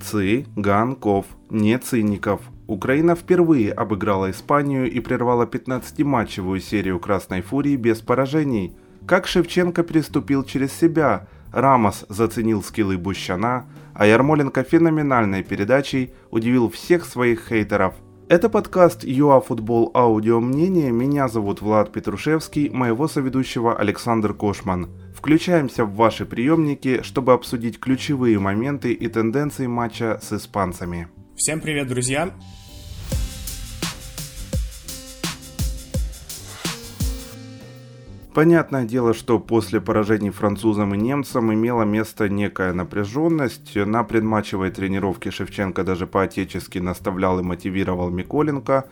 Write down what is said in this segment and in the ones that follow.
Цыганков, не циников. Украина впервые обыграла Испанию и прервала 15-матчевую серию Красной Фурии без поражений. Как Шевченко переступил через себя, Рамос заценил скиллы Бущана, а Ярмоленко феноменальной передачей удивил всех своих хейтеров. Это подкаст ЮАФутбол Аудио Мнение. Меня зовут Влад Петрушевский, моего соведущего Александр Кошман. Включаемся в ваши приемники, чтобы обсудить ключевые моменты и тенденции матча с испанцами. Всем привет, друзья! Понятное дело, что после поражений французам и немцам имела место некая напряженность. На предматчевой тренировке Шевченко даже по-отечески наставлял и мотивировал Миколенко.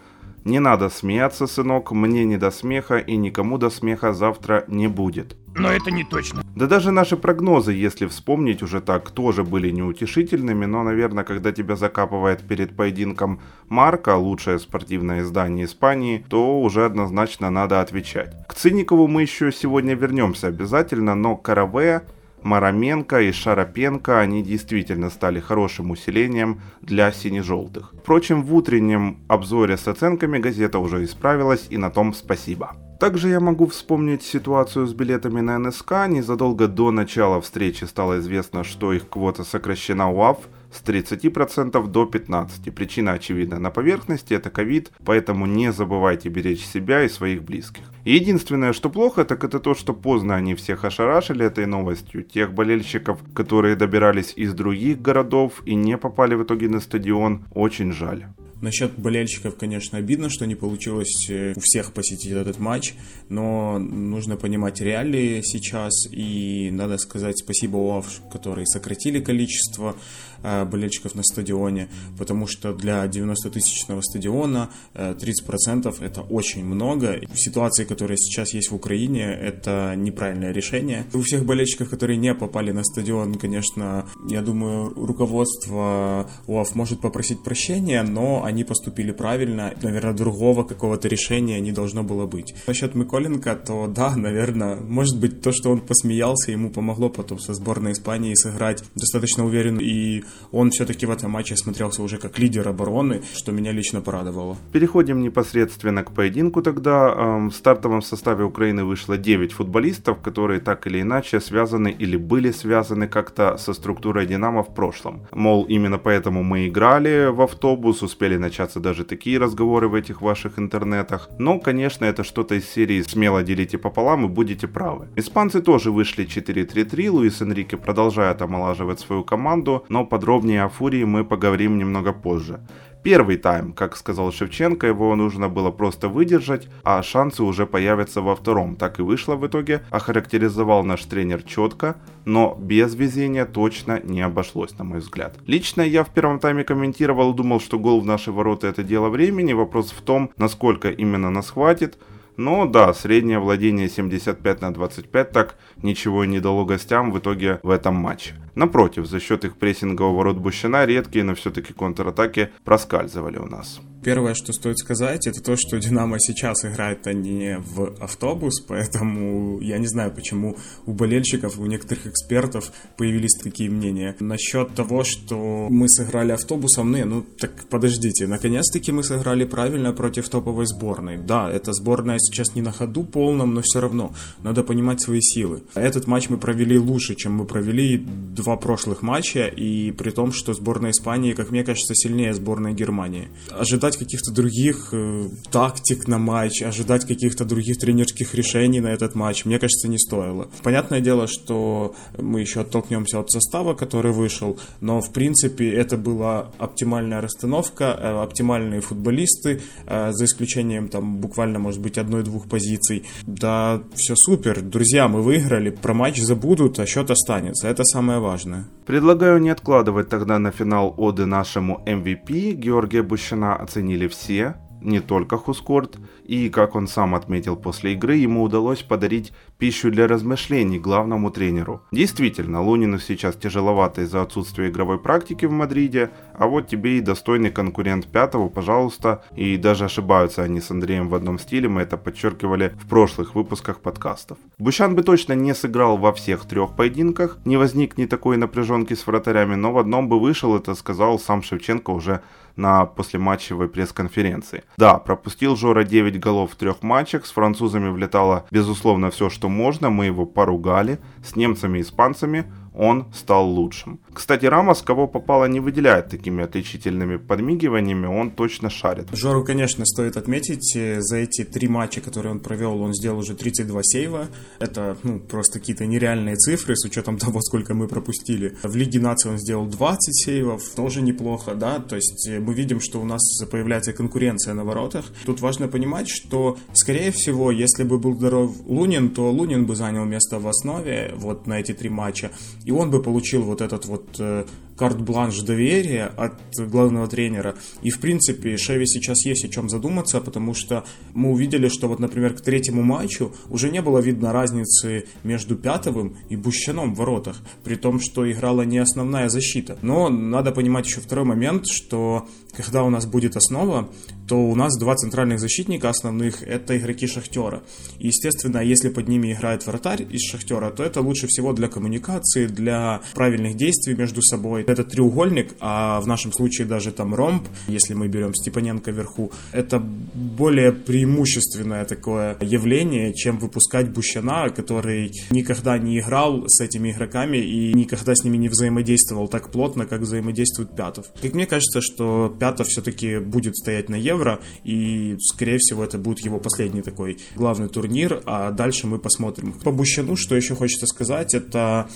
Не надо смеяться, сынок, мне не до смеха и никому до смеха завтра не будет. Но это не точно. Да даже наши прогнозы, если вспомнить уже так, тоже были неутешительными, но, наверное, когда тебя закапывает перед поединком Марка, лучшее спортивное издание Испании, то уже однозначно надо отвечать. К Циникову мы еще сегодня вернемся обязательно, но Караве Мараменко и Шарапенко, они действительно стали хорошим усилением для сине-желтых. Впрочем, в утреннем обзоре с оценками газета уже исправилась, и на том спасибо. Также я могу вспомнить ситуацию с билетами на НСК. Незадолго до начала встречи стало известно, что их квота сокращена УАФ с 30% до 15%. Причина очевидна на поверхности, это ковид, поэтому не забывайте беречь себя и своих близких. Единственное, что плохо, так это то, что поздно они всех ошарашили этой новостью. Тех болельщиков, которые добирались из других городов и не попали в итоге на стадион, очень жаль. Насчет болельщиков, конечно, обидно, что не получилось э, у всех посетить этот матч, но нужно понимать реалии сейчас, и надо сказать спасибо УАФ, которые сократили количество э, болельщиков на стадионе, потому что для 90-тысячного стадиона 30% э, это очень много. В ситуации, которая сейчас есть в Украине, это неправильное решение. У всех болельщиков, которые не попали на стадион, конечно, я думаю, руководство УАФ может попросить прощения, но они поступили правильно. Наверное, другого какого-то решения не должно было быть. Насчет Миколенко, то да, наверное, может быть то, что он посмеялся, ему помогло потом со сборной Испании сыграть достаточно уверенно. И он все-таки в этом матче смотрелся уже как лидер обороны, что меня лично порадовало. Переходим непосредственно к поединку тогда. В стартовом составе Украины вышло 9 футболистов, которые так или иначе связаны или были связаны как-то со структурой Динамо в прошлом. Мол, именно поэтому мы играли в автобус, успели начаться даже такие разговоры в этих ваших интернетах. Но, конечно, это что-то из серии «Смело делите пополам и будете правы». Испанцы тоже вышли 4-3-3, Луис Энрике продолжает омолаживать свою команду, но подробнее о Фурии мы поговорим немного позже. Первый тайм, как сказал Шевченко, его нужно было просто выдержать, а шансы уже появятся во втором. Так и вышло в итоге, охарактеризовал наш тренер четко, но без везения точно не обошлось, на мой взгляд. Лично я в первом тайме комментировал, думал, что гол в наши ворота это дело времени, вопрос в том, насколько именно нас хватит, но да, среднее владение 75 на 25 так ничего и не дало гостям в итоге в этом матче. Напротив, за счет их прессинга у ворот Бущина редкие, но все-таки контратаки проскальзывали у нас. Первое, что стоит сказать, это то, что Динамо сейчас играет, а не в автобус, поэтому я не знаю, почему у болельщиков, у некоторых экспертов появились такие мнения. Насчет того, что мы сыграли автобусом, не, ну так подождите, наконец-таки мы сыграли правильно против топовой сборной. Да, эта сборная сейчас не на ходу полном, но все равно надо понимать свои силы. Этот матч мы провели лучше, чем мы провели два прошлых матча, и при том, что сборная Испании, как мне кажется, сильнее сборной Германии. Ожидать ожидать каких-то других э, тактик на матч, ожидать каких-то других тренерских решений на этот матч, мне кажется, не стоило. Понятное дело, что мы еще оттолкнемся от состава, который вышел, но в принципе это была оптимальная расстановка, э, оптимальные футболисты, э, за исключением там буквально, может быть, одной-двух позиций. Да, все супер, друзья, мы выиграли, про матч забудут, а счет останется, это самое важное. Предлагаю не откладывать тогда на финал оды нашему MVP Георгия Бущина оценили все, не только Хускорт, и, как он сам отметил после игры, ему удалось подарить пищу для размышлений главному тренеру. Действительно, Лунину сейчас тяжеловато из-за отсутствия игровой практики в Мадриде, а вот тебе и достойный конкурент пятого, пожалуйста, и даже ошибаются они с Андреем в одном стиле, мы это подчеркивали в прошлых выпусках подкастов. Бущан бы точно не сыграл во всех трех поединках, не возник ни такой напряженки с вратарями, но в одном бы вышел, это сказал сам Шевченко уже на послематчевой пресс-конференции. Да, пропустил Жора 9 голов в трех матчах, с французами влетало безусловно все, что можно, мы его поругали, с немцами и испанцами он стал лучшим. Кстати, Рамос, кого попало, не выделяет такими отличительными подмигиваниями, он точно шарит. Жору, конечно, стоит отметить, э, за эти три матча, которые он провел, он сделал уже 32 сейва. Это ну, просто какие-то нереальные цифры, с учетом того, сколько мы пропустили. В Лиге нации он сделал 20 сейвов, тоже неплохо, да, то есть э, мы видим, что у нас появляется конкуренция на воротах. Тут важно понимать, что, скорее всего, если бы был здоров Лунин, то Лунин бы занял место в основе вот на эти три матча, и он бы получил вот этот вот э, карт-бланш доверия от главного тренера. И, в принципе, Шеви сейчас есть о чем задуматься, потому что мы увидели, что вот, например, к третьему матчу уже не было видно разницы между Пятовым и Бущаном в воротах, при том, что играла не основная защита. Но надо понимать еще второй момент, что когда у нас будет основа, то у нас два центральных защитника основных – это игроки Шахтера. И, естественно, если под ними играет вратарь из Шахтера, то это лучше всего для коммуникации, для правильных действий между собой. Это треугольник, а в нашем случае даже там ромб, если мы берем Степаненко вверху, это более преимущественное такое явление, чем выпускать Бущана, который никогда не играл с этими игроками и никогда с ними не взаимодействовал так плотно, как взаимодействует Пятов. Как мне кажется, что Пятов все-таки будет стоять на Евро, и, скорее всего, это будет его последний такой главный турнир, а дальше мы посмотрим. По Бущану, что еще хочется сказать, это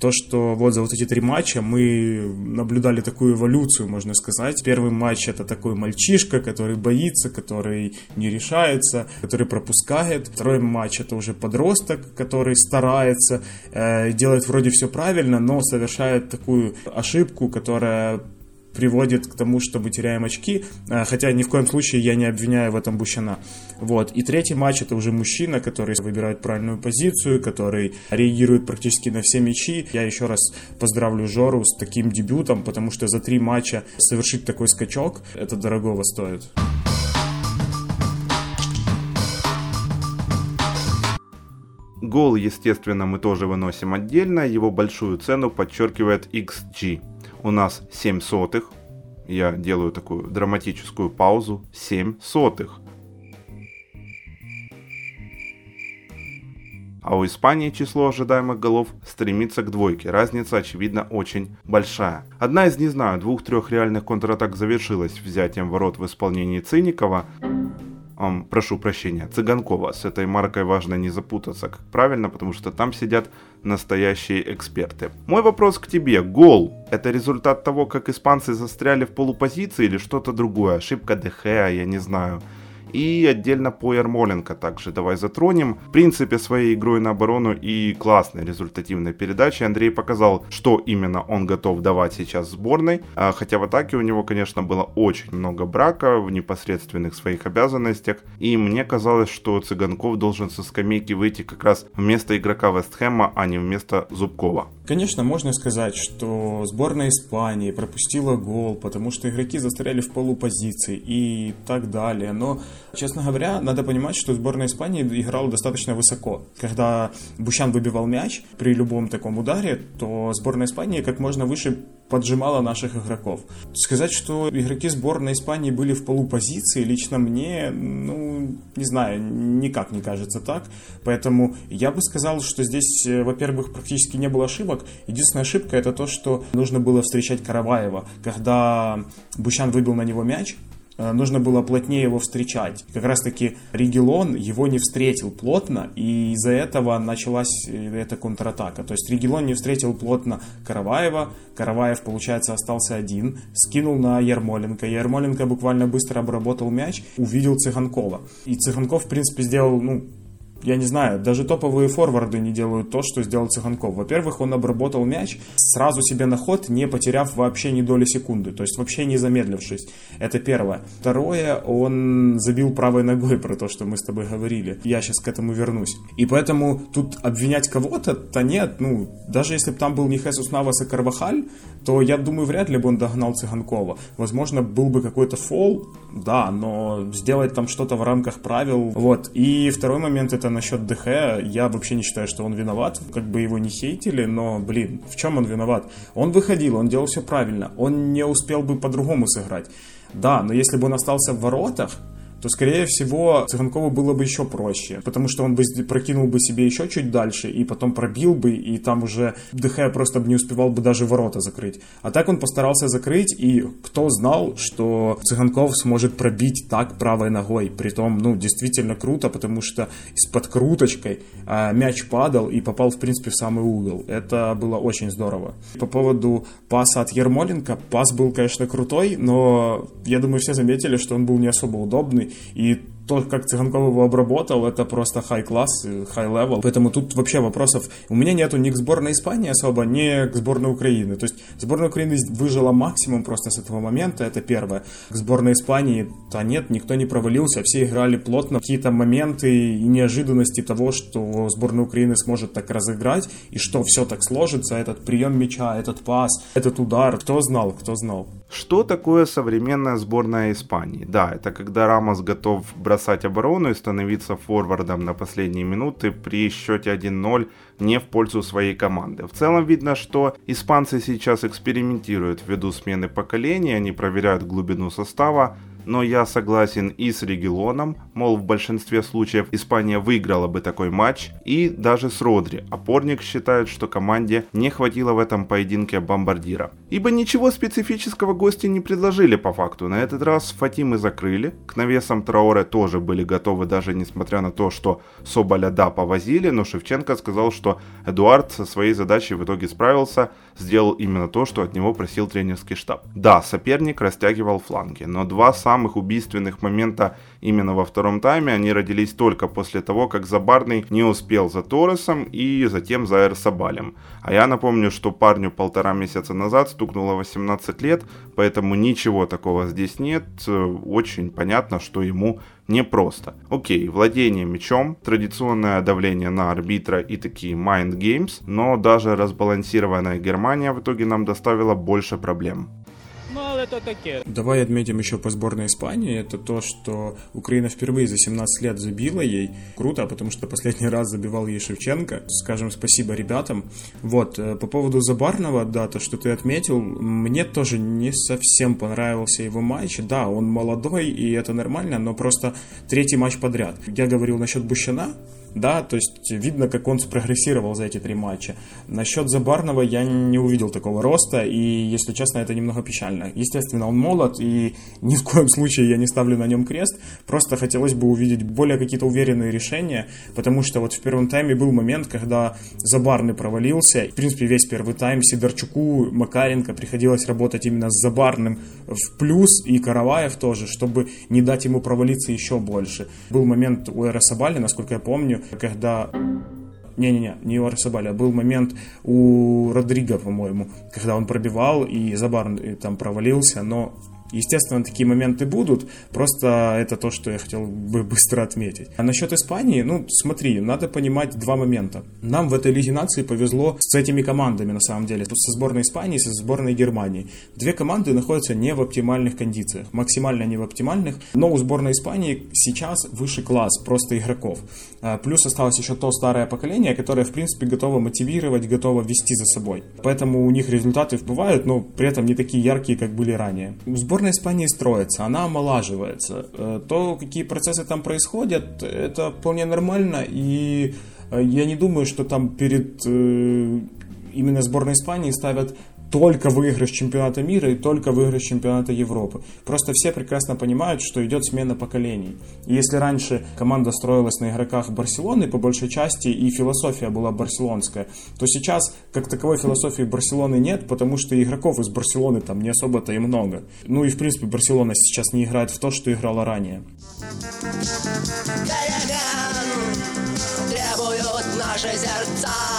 то, что вот за вот эти три матча мы наблюдали такую эволюцию, можно сказать. Первый матч это такой мальчишка, который боится, который не решается, который пропускает. Второй матч это уже подросток, который старается, э, делает вроде все правильно, но совершает такую ошибку, которая приводит к тому, что мы теряем очки, э, хотя ни в коем случае я не обвиняю в этом Бущана. Вот. И третий матч это уже мужчина, который выбирает правильную позицию, который реагирует практически на все мячи. Я еще раз поздравлю Жору с таким дебютом, потому что за три матча совершить такой скачок, это дорогого стоит. Гол, естественно, мы тоже выносим отдельно, его большую цену подчеркивает XG у нас 7 сотых. Я делаю такую драматическую паузу. 7 сотых. А у Испании число ожидаемых голов стремится к двойке. Разница, очевидно, очень большая. Одна из, не знаю, двух-трех реальных контратак завершилась взятием ворот в исполнении Циникова эм, прошу прощения, Цыганкова. С этой маркой важно не запутаться, как правильно, потому что там сидят настоящие эксперты. Мой вопрос к тебе. Гол – это результат того, как испанцы застряли в полупозиции или что-то другое? Ошибка ДХ, я не знаю. И отдельно по Ермоленко также давай затронем. В принципе, своей игрой на оборону и классной результативной передачей Андрей показал, что именно он готов давать сейчас сборной. А, хотя в атаке у него, конечно, было очень много брака в непосредственных своих обязанностях. И мне казалось, что Цыганков должен со скамейки выйти как раз вместо игрока Вестхэма, а не вместо Зубкова. Конечно, можно сказать, что сборная Испании пропустила гол, потому что игроки застряли в полупозиции и так далее. Но Честно говоря, надо понимать, что сборная Испании играла достаточно высоко. Когда Бущан выбивал мяч при любом таком ударе, то сборная Испании как можно выше поджимала наших игроков. Сказать, что игроки сборной Испании были в полупозиции, лично мне, ну, не знаю, никак не кажется так. Поэтому я бы сказал, что здесь, э, во-первых, практически не было ошибок. Единственная ошибка это то, что нужно было встречать Караваева. Когда Бущан выбил на него мяч, нужно было плотнее его встречать. Как раз таки Ригелон его не встретил плотно, и из-за этого началась э, эта контратака. То есть Ригелон не встретил плотно Караваева, Караваев, получается, остался один, скинул на Ермоленко. Ермоленко буквально быстро обработал мяч, увидел Цыганкова. И Цыганков, в принципе, сделал, ну, я не знаю, даже топовые форварды не делают то, что сделал Цыганков. Во-первых, он обработал мяч сразу себе на ход, не потеряв вообще ни доли секунды, то есть вообще не замедлившись. Это первое. Второе, он забил правой ногой про то, что мы с тобой говорили. Я сейчас к этому вернусь. И поэтому тут обвинять кого-то, то нет, ну, даже если бы там был не Хесус Навас и Карвахаль, то я думаю, вряд ли бы он догнал Цыганкова. Возможно, был бы какой-то фол, да, но сделать там что-то в рамках правил. Вот. И второй момент это насчет ДХ. Я вообще не считаю, что он виноват. Как бы его не хейтили, но, блин, в чем он виноват? Он выходил, он делал все правильно. Он не успел бы по-другому сыграть. Да, но если бы он остался в воротах, то, скорее всего, Цыганкову было бы еще проще, потому что он бы прокинул бы себе еще чуть дальше и потом пробил бы, и там уже ДХ просто бы не успевал бы даже ворота закрыть. А так он постарался закрыть, и кто знал, что Цыганков сможет пробить так правой ногой. Притом, ну, действительно круто, потому что с подкруточкой а, мяч падал и попал, в принципе, в самый угол. Это было очень здорово. По поводу паса от Ермоленко, пас был, конечно, крутой, но я думаю, все заметили, что он был не особо удобный, и то, как Цыганков его обработал, это просто high class, high level. Поэтому тут вообще вопросов у меня нету ни к сборной Испании особо, ни к сборной Украины. То есть сборная Украины выжила максимум просто с этого момента, это первое. К сборной Испании, то нет, никто не провалился, все играли плотно. Какие-то моменты и неожиданности того, что сборная Украины сможет так разыграть, и что все так сложится, этот прием мяча, этот пас, этот удар, кто знал, кто знал. Что такое современная сборная Испании? Да, это когда Рамос готов бросать оборону и становиться форвардом на последние минуты при счете 1-0 не в пользу своей команды. В целом видно, что испанцы сейчас экспериментируют ввиду смены поколения, они проверяют глубину состава, но я согласен и с Регелоном, мол, в большинстве случаев Испания выиграла бы такой матч, и даже с Родри. Опорник считает, что команде не хватило в этом поединке бомбардира. Ибо ничего специфического гости не предложили по факту. На этот раз Фатимы закрыли, к навесам Траоре тоже были готовы, даже несмотря на то, что Соболя да повозили, но Шевченко сказал, что Эдуард со своей задачей в итоге справился, сделал именно то, что от него просил тренерский штаб. Да, соперник растягивал фланги, но два самых убийственных момента именно во втором тайме, они родились только после того, как Забарный не успел за Торресом и затем за Эрсабалем. А я напомню, что парню полтора месяца назад стукнуло 18 лет, поэтому ничего такого здесь нет. Очень понятно, что ему непросто. Окей, владение мячом, традиционное давление на арбитра и такие mind games, но даже разбалансированная Германия в итоге нам доставила больше проблем. Это таке. Давай отметим еще по сборной Испании. Это то, что Украина впервые за 17 лет забила ей. Круто, потому что последний раз забивал ей Шевченко. Скажем спасибо ребятам. Вот, э, по поводу Забарного, да, то, что ты отметил, мне тоже не совсем понравился его матч. Да, он молодой, и это нормально, но просто третий матч подряд. Я говорил насчет Бущана, да, то есть видно, как он спрогрессировал за эти три матча. Насчет Забарного я не увидел такого роста, и, если честно, это немного печально. Естественно, он молод, и ни в коем случае я не ставлю на нем крест, просто хотелось бы увидеть более какие-то уверенные решения, потому что вот в первом тайме был момент, когда Забарный провалился, в принципе, весь первый тайм Сидорчуку, Макаренко приходилось работать именно с Забарным в плюс, и Караваев тоже, чтобы не дать ему провалиться еще больше. Был момент у Эра Сабали, насколько я помню, когда не-не-не, не у Арсабаля, был момент у Родриго, по-моему, когда он пробивал и Забар там провалился, но Естественно, такие моменты будут, просто это то, что я хотел бы быстро отметить. А насчет Испании, ну, смотри, надо понимать два момента. Нам в этой Лиге нации повезло с этими командами, на самом деле, со сборной Испании, со сборной Германии. Две команды находятся не в оптимальных кондициях, максимально не в оптимальных, но у сборной Испании сейчас выше класс просто игроков. А, плюс осталось еще то старое поколение, которое, в принципе, готово мотивировать, готово вести за собой. Поэтому у них результаты бывают, но при этом не такие яркие, как были ранее. Сборная сборная Испании строится, она омолаживается. Э, то, какие процессы там происходят, это вполне нормально, и э, я не думаю, что там перед э, именно сборной Испании ставят только выигрыш чемпионата мира и только выигрыш чемпионата Европы. Просто все прекрасно понимают, что идет смена поколений. И если раньше команда строилась на игроках Барселоны по большей части и философия была барселонская, то сейчас как таковой философии Барселоны нет, потому что игроков из Барселоны там не особо-то и много. Ну и в принципе Барселона сейчас не играет в то, что играла ранее. Yeah. наши сердца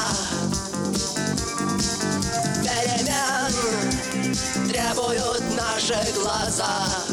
глаза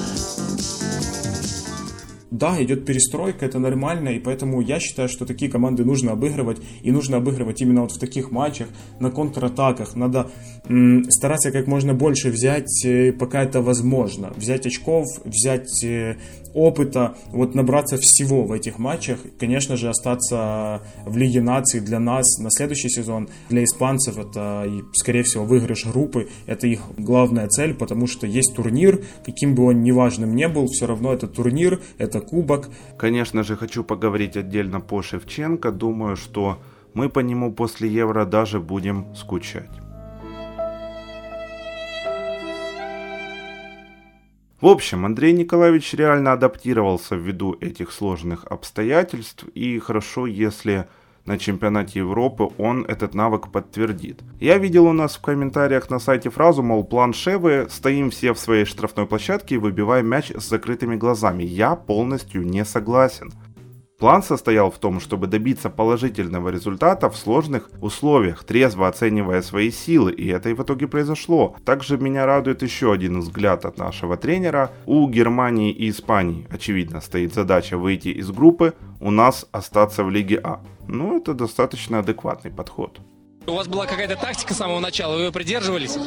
да, идет перестройка, это нормально, и поэтому я считаю, что такие команды нужно обыгрывать, и нужно обыгрывать именно вот в таких матчах, на контратаках. Надо м, стараться как можно больше взять, э, пока это возможно. Взять очков, взять э, опыта, вот набраться всего в этих матчах. Конечно же, остаться в Лиге наций для нас на следующий сезон, для испанцев это, скорее всего, выигрыш группы. Это их главная цель, потому что есть турнир, каким бы он неважным не был, все равно это турнир, это кубок. Конечно же, хочу поговорить отдельно по Шевченко. Думаю, что мы по нему после Евро даже будем скучать. В общем, Андрей Николаевич реально адаптировался ввиду этих сложных обстоятельств, и хорошо, если на чемпионате Европы он этот навык подтвердит. Я видел у нас в комментариях на сайте фразу, мол, план Шевы, стоим все в своей штрафной площадке и выбиваем мяч с закрытыми глазами. Я полностью не согласен. План состоял в том, чтобы добиться положительного результата в сложных условиях, трезво оценивая свои силы, и это и в итоге произошло. Также меня радует еще один взгляд от нашего тренера. У Германии и Испании, очевидно, стоит задача выйти из группы, у нас остаться в Лиге А. Ну, это достаточно адекватный подход. У вас была какая-то тактика с самого начала, вы ее придерживались?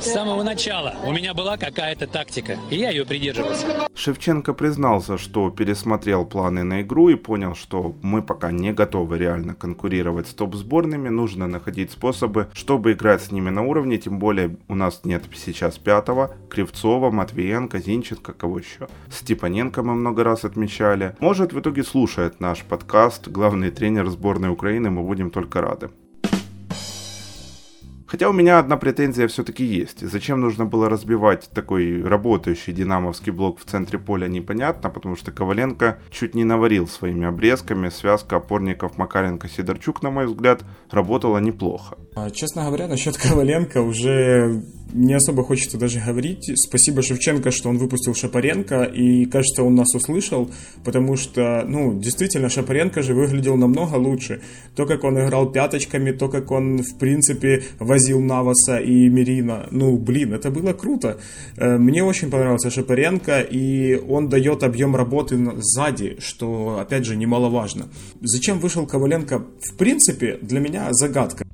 С самого начала у меня была какая-то тактика, и я ее придерживался. Шевченко признался, что пересмотрел планы на игру и понял, что мы пока не готовы реально конкурировать с топ-сборными, нужно находить способы, чтобы играть с ними на уровне, тем более у нас нет сейчас пятого, Кривцова, Матвиенко, Зинченко, кого еще. Степаненко мы много раз отмечали. Может в итоге слушает наш подкаст, главный тренер сборной Украины, мы будем только рады. Хотя у меня одна претензия все-таки есть. Зачем нужно было разбивать такой работающий динамовский блок в центре поля, непонятно, потому что Коваленко чуть не наварил своими обрезками. Связка опорников Макаренко-Сидорчук, на мой взгляд, работала неплохо. А, честно говоря, насчет Коваленко уже не особо хочется даже говорить. Спасибо Шевченко, что он выпустил Шапаренко, и кажется, он нас услышал, потому что, ну, действительно, Шапаренко же выглядел намного лучше. То, как он играл пяточками, то, как он, в принципе, возил Наваса и Мерина. Ну, блин, это было круто. Э, мне очень понравился Шапаренко, и он дает объем работы сзади, что, опять же, немаловажно. Зачем вышел Коваленко? В принципе, для меня загадка.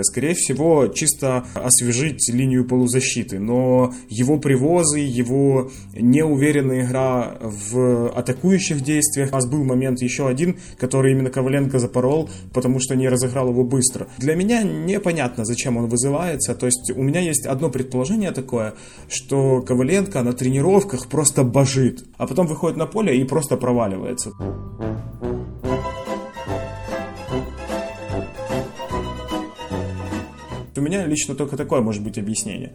Скорее всего, чисто освежить линию полузащиты, но его привозы, его неуверенная игра в атакующих действиях. У нас был момент еще один, который именно Коваленко запорол, потому что не разыграл его быстро. Для меня непонятно, зачем он вызывается. То есть у меня есть одно предположение такое, что Коваленко на тренировках просто божит, а потом выходит на поле и просто проваливается. У меня лично только такое может быть объяснение.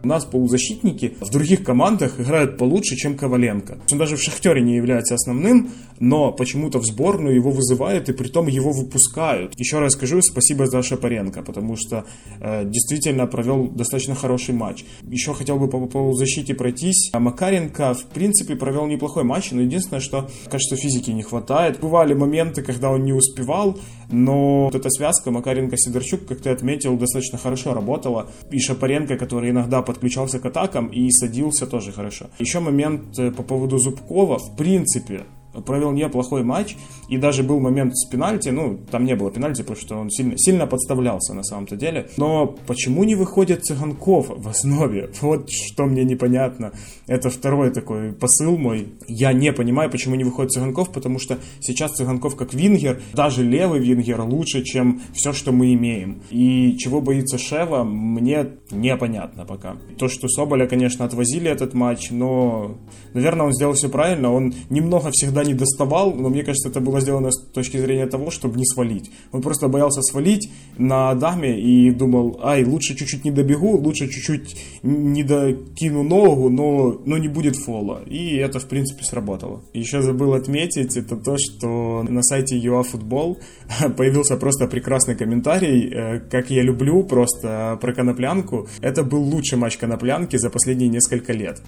У нас полузащитники в других командах играют получше, чем Коваленко. Он даже в Шахтере не является основным, но почему-то в сборную его вызывают и притом его выпускают. Еще раз скажу спасибо за Шапаренко, потому что э, действительно провел достаточно хороший матч. Еще хотел бы по полузащите пройтись. А Макаренко, в принципе, провел неплохой матч, но единственное, что, кажется, физики не хватает. Бывали моменты, когда он не успевал, но вот эта связка Макаренко-Сидорчук, как ты отметил, достаточно хорошо работала. И Шапаренко, который иногда подключался к атакам и садился тоже хорошо. Еще момент э, по поводу Зубкова. В принципе, провел неплохой матч, и даже был момент с пенальти, ну, там не было пенальти, потому что он сильно, сильно подставлялся на самом-то деле. Но почему не выходит Цыганков в основе? Вот что мне непонятно. Это второй такой посыл мой. Я не понимаю, почему не выходит Цыганков, потому что сейчас Цыганков как вингер, даже левый вингер лучше, чем все, что мы имеем. И чего боится Шева, мне непонятно пока. То, что Соболя, конечно, отвозили этот матч, но, наверное, он сделал все правильно. Он немного всегда не доставал, но мне кажется, это было сделано с точки зрения того, чтобы не свалить. Он просто боялся свалить на даме и думал, ай, лучше чуть-чуть не добегу, лучше чуть-чуть не докину ногу, но, но не будет фола. И это, в принципе, сработало. Еще забыл отметить, это то, что на сайте UAFootball появился просто прекрасный комментарий, э, как я люблю просто про коноплянку. Это был лучший матч коноплянки за последние несколько лет.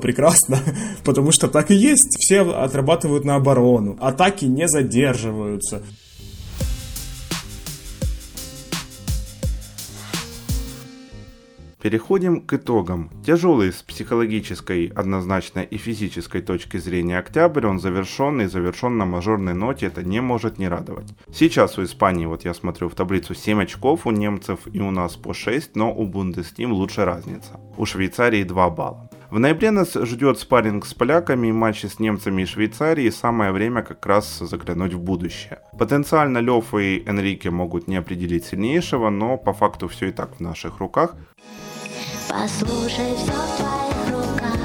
Прекрасно, потому что так и есть. Все отрабатывают на оборону. Атаки не задерживаются. Переходим к итогам. Тяжелый с психологической, однозначно и физической точки зрения октябрь, он завершен и завершен на мажорной ноте, это не может не радовать. Сейчас у Испании, вот я смотрю в таблицу 7 очков, у немцев и у нас по 6, но у Бундестим лучше разница. У Швейцарии 2 балла. В ноябре нас ждет спарринг с поляками, матчи с немцами и Швейцарией, самое время как раз заглянуть в будущее. Потенциально Лев и Энрике могут не определить сильнейшего, но по факту все и так в наших руках. Послушай, все в твоих руках.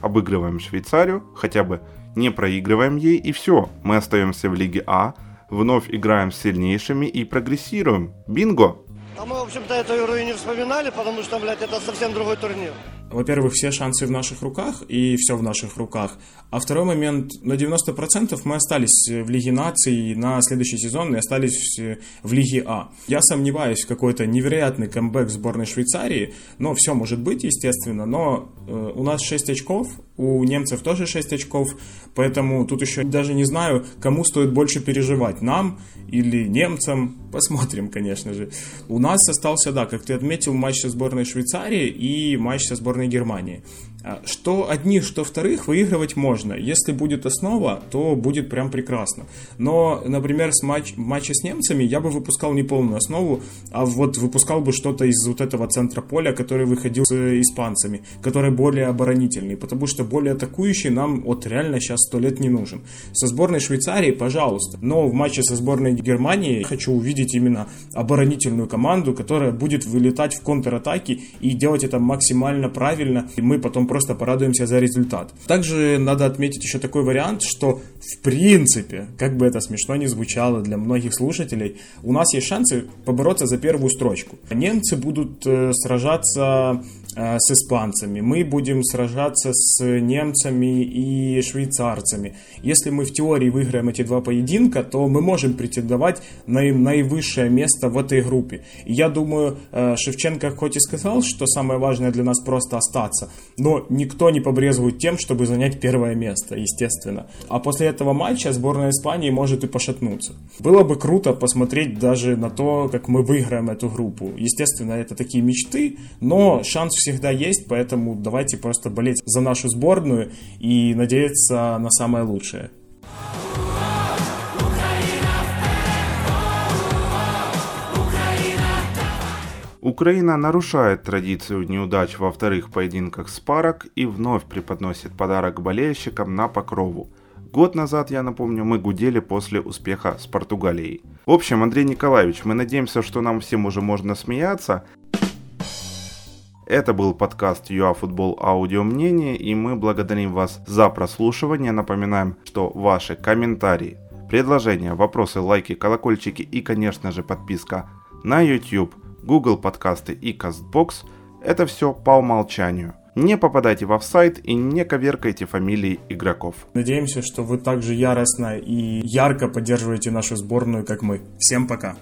Обыгрываем Швейцарию, хотя бы не проигрываем ей и все. Мы остаемся в Лиге А, вновь играем с сильнейшими и прогрессируем. Бинго! А мы, в общем-то, эту игру и не вспоминали, потому что, блядь, это совсем другой турнир во-первых, все шансы в наших руках, и все в наших руках. А второй момент, на 90% мы остались в Лиге наций на следующий сезон и остались в Лиге А. Я сомневаюсь в какой-то невероятный камбэк сборной Швейцарии, но все может быть, естественно, но э, у нас 6 очков, у немцев тоже 6 очков, поэтому тут еще даже не знаю, кому стоит больше переживать, нам или немцам, посмотрим, конечно же. У нас остался, да, как ты отметил, матч со сборной Швейцарии и матч со сборной Германии. А, что одних, что вторых выигрывать можно. Если будет основа, то будет прям прекрасно. Но, например, с матч, в матче с немцами я бы выпускал не полную основу, а вот выпускал бы что-то из вот этого центра поля, который выходил с испанцами, который более оборонительный, потому что более атакующий нам вот реально сейчас сто лет не нужен. Со сборной Швейцарии, пожалуйста, но в матче со сборной Германии хочу увидеть именно оборонительную команду, которая будет вылетать в контратаки и делать это максимально правильно, и мы потом просто порадуемся за результат. Также надо отметить еще такой вариант, что в принципе, как бы это смешно не звучало для многих слушателей, у нас есть шансы побороться за первую строчку. Немцы будут э, сражаться с испанцами, мы будем сражаться с немцами и швейцарцами. Если мы в теории выиграем эти два поединка, то мы можем претендовать на наивысшее место в этой группе. И я думаю, э, Шевченко хоть и сказал, что самое важное для нас просто остаться, но никто не побрезгует тем, чтобы занять первое место, естественно. А после этого матча сборная Испании может и пошатнуться. Было бы круто посмотреть даже на то, как мы выиграем эту группу. Естественно, это такие мечты, но шанс всегда есть, поэтому давайте просто болеть за нашу сборную и надеяться на самое лучшее. Украина нарушает традицию неудач во вторых поединках с парок и вновь преподносит подарок болельщикам на покрову. Год назад, я напомню, мы гудели после успеха с Португалией. В общем, Андрей Николаевич, мы надеемся, что нам всем уже можно смеяться, это был подкаст ЮАФутбол Аудио Мнение, и мы благодарим вас за прослушивание. Напоминаем, что ваши комментарии, предложения, вопросы, лайки, колокольчики и, конечно же, подписка на YouTube, Google подкасты и CastBox – это все по умолчанию. Не попадайте в офсайт и не коверкайте фамилии игроков. Надеемся, что вы также яростно и ярко поддерживаете нашу сборную, как мы. Всем пока!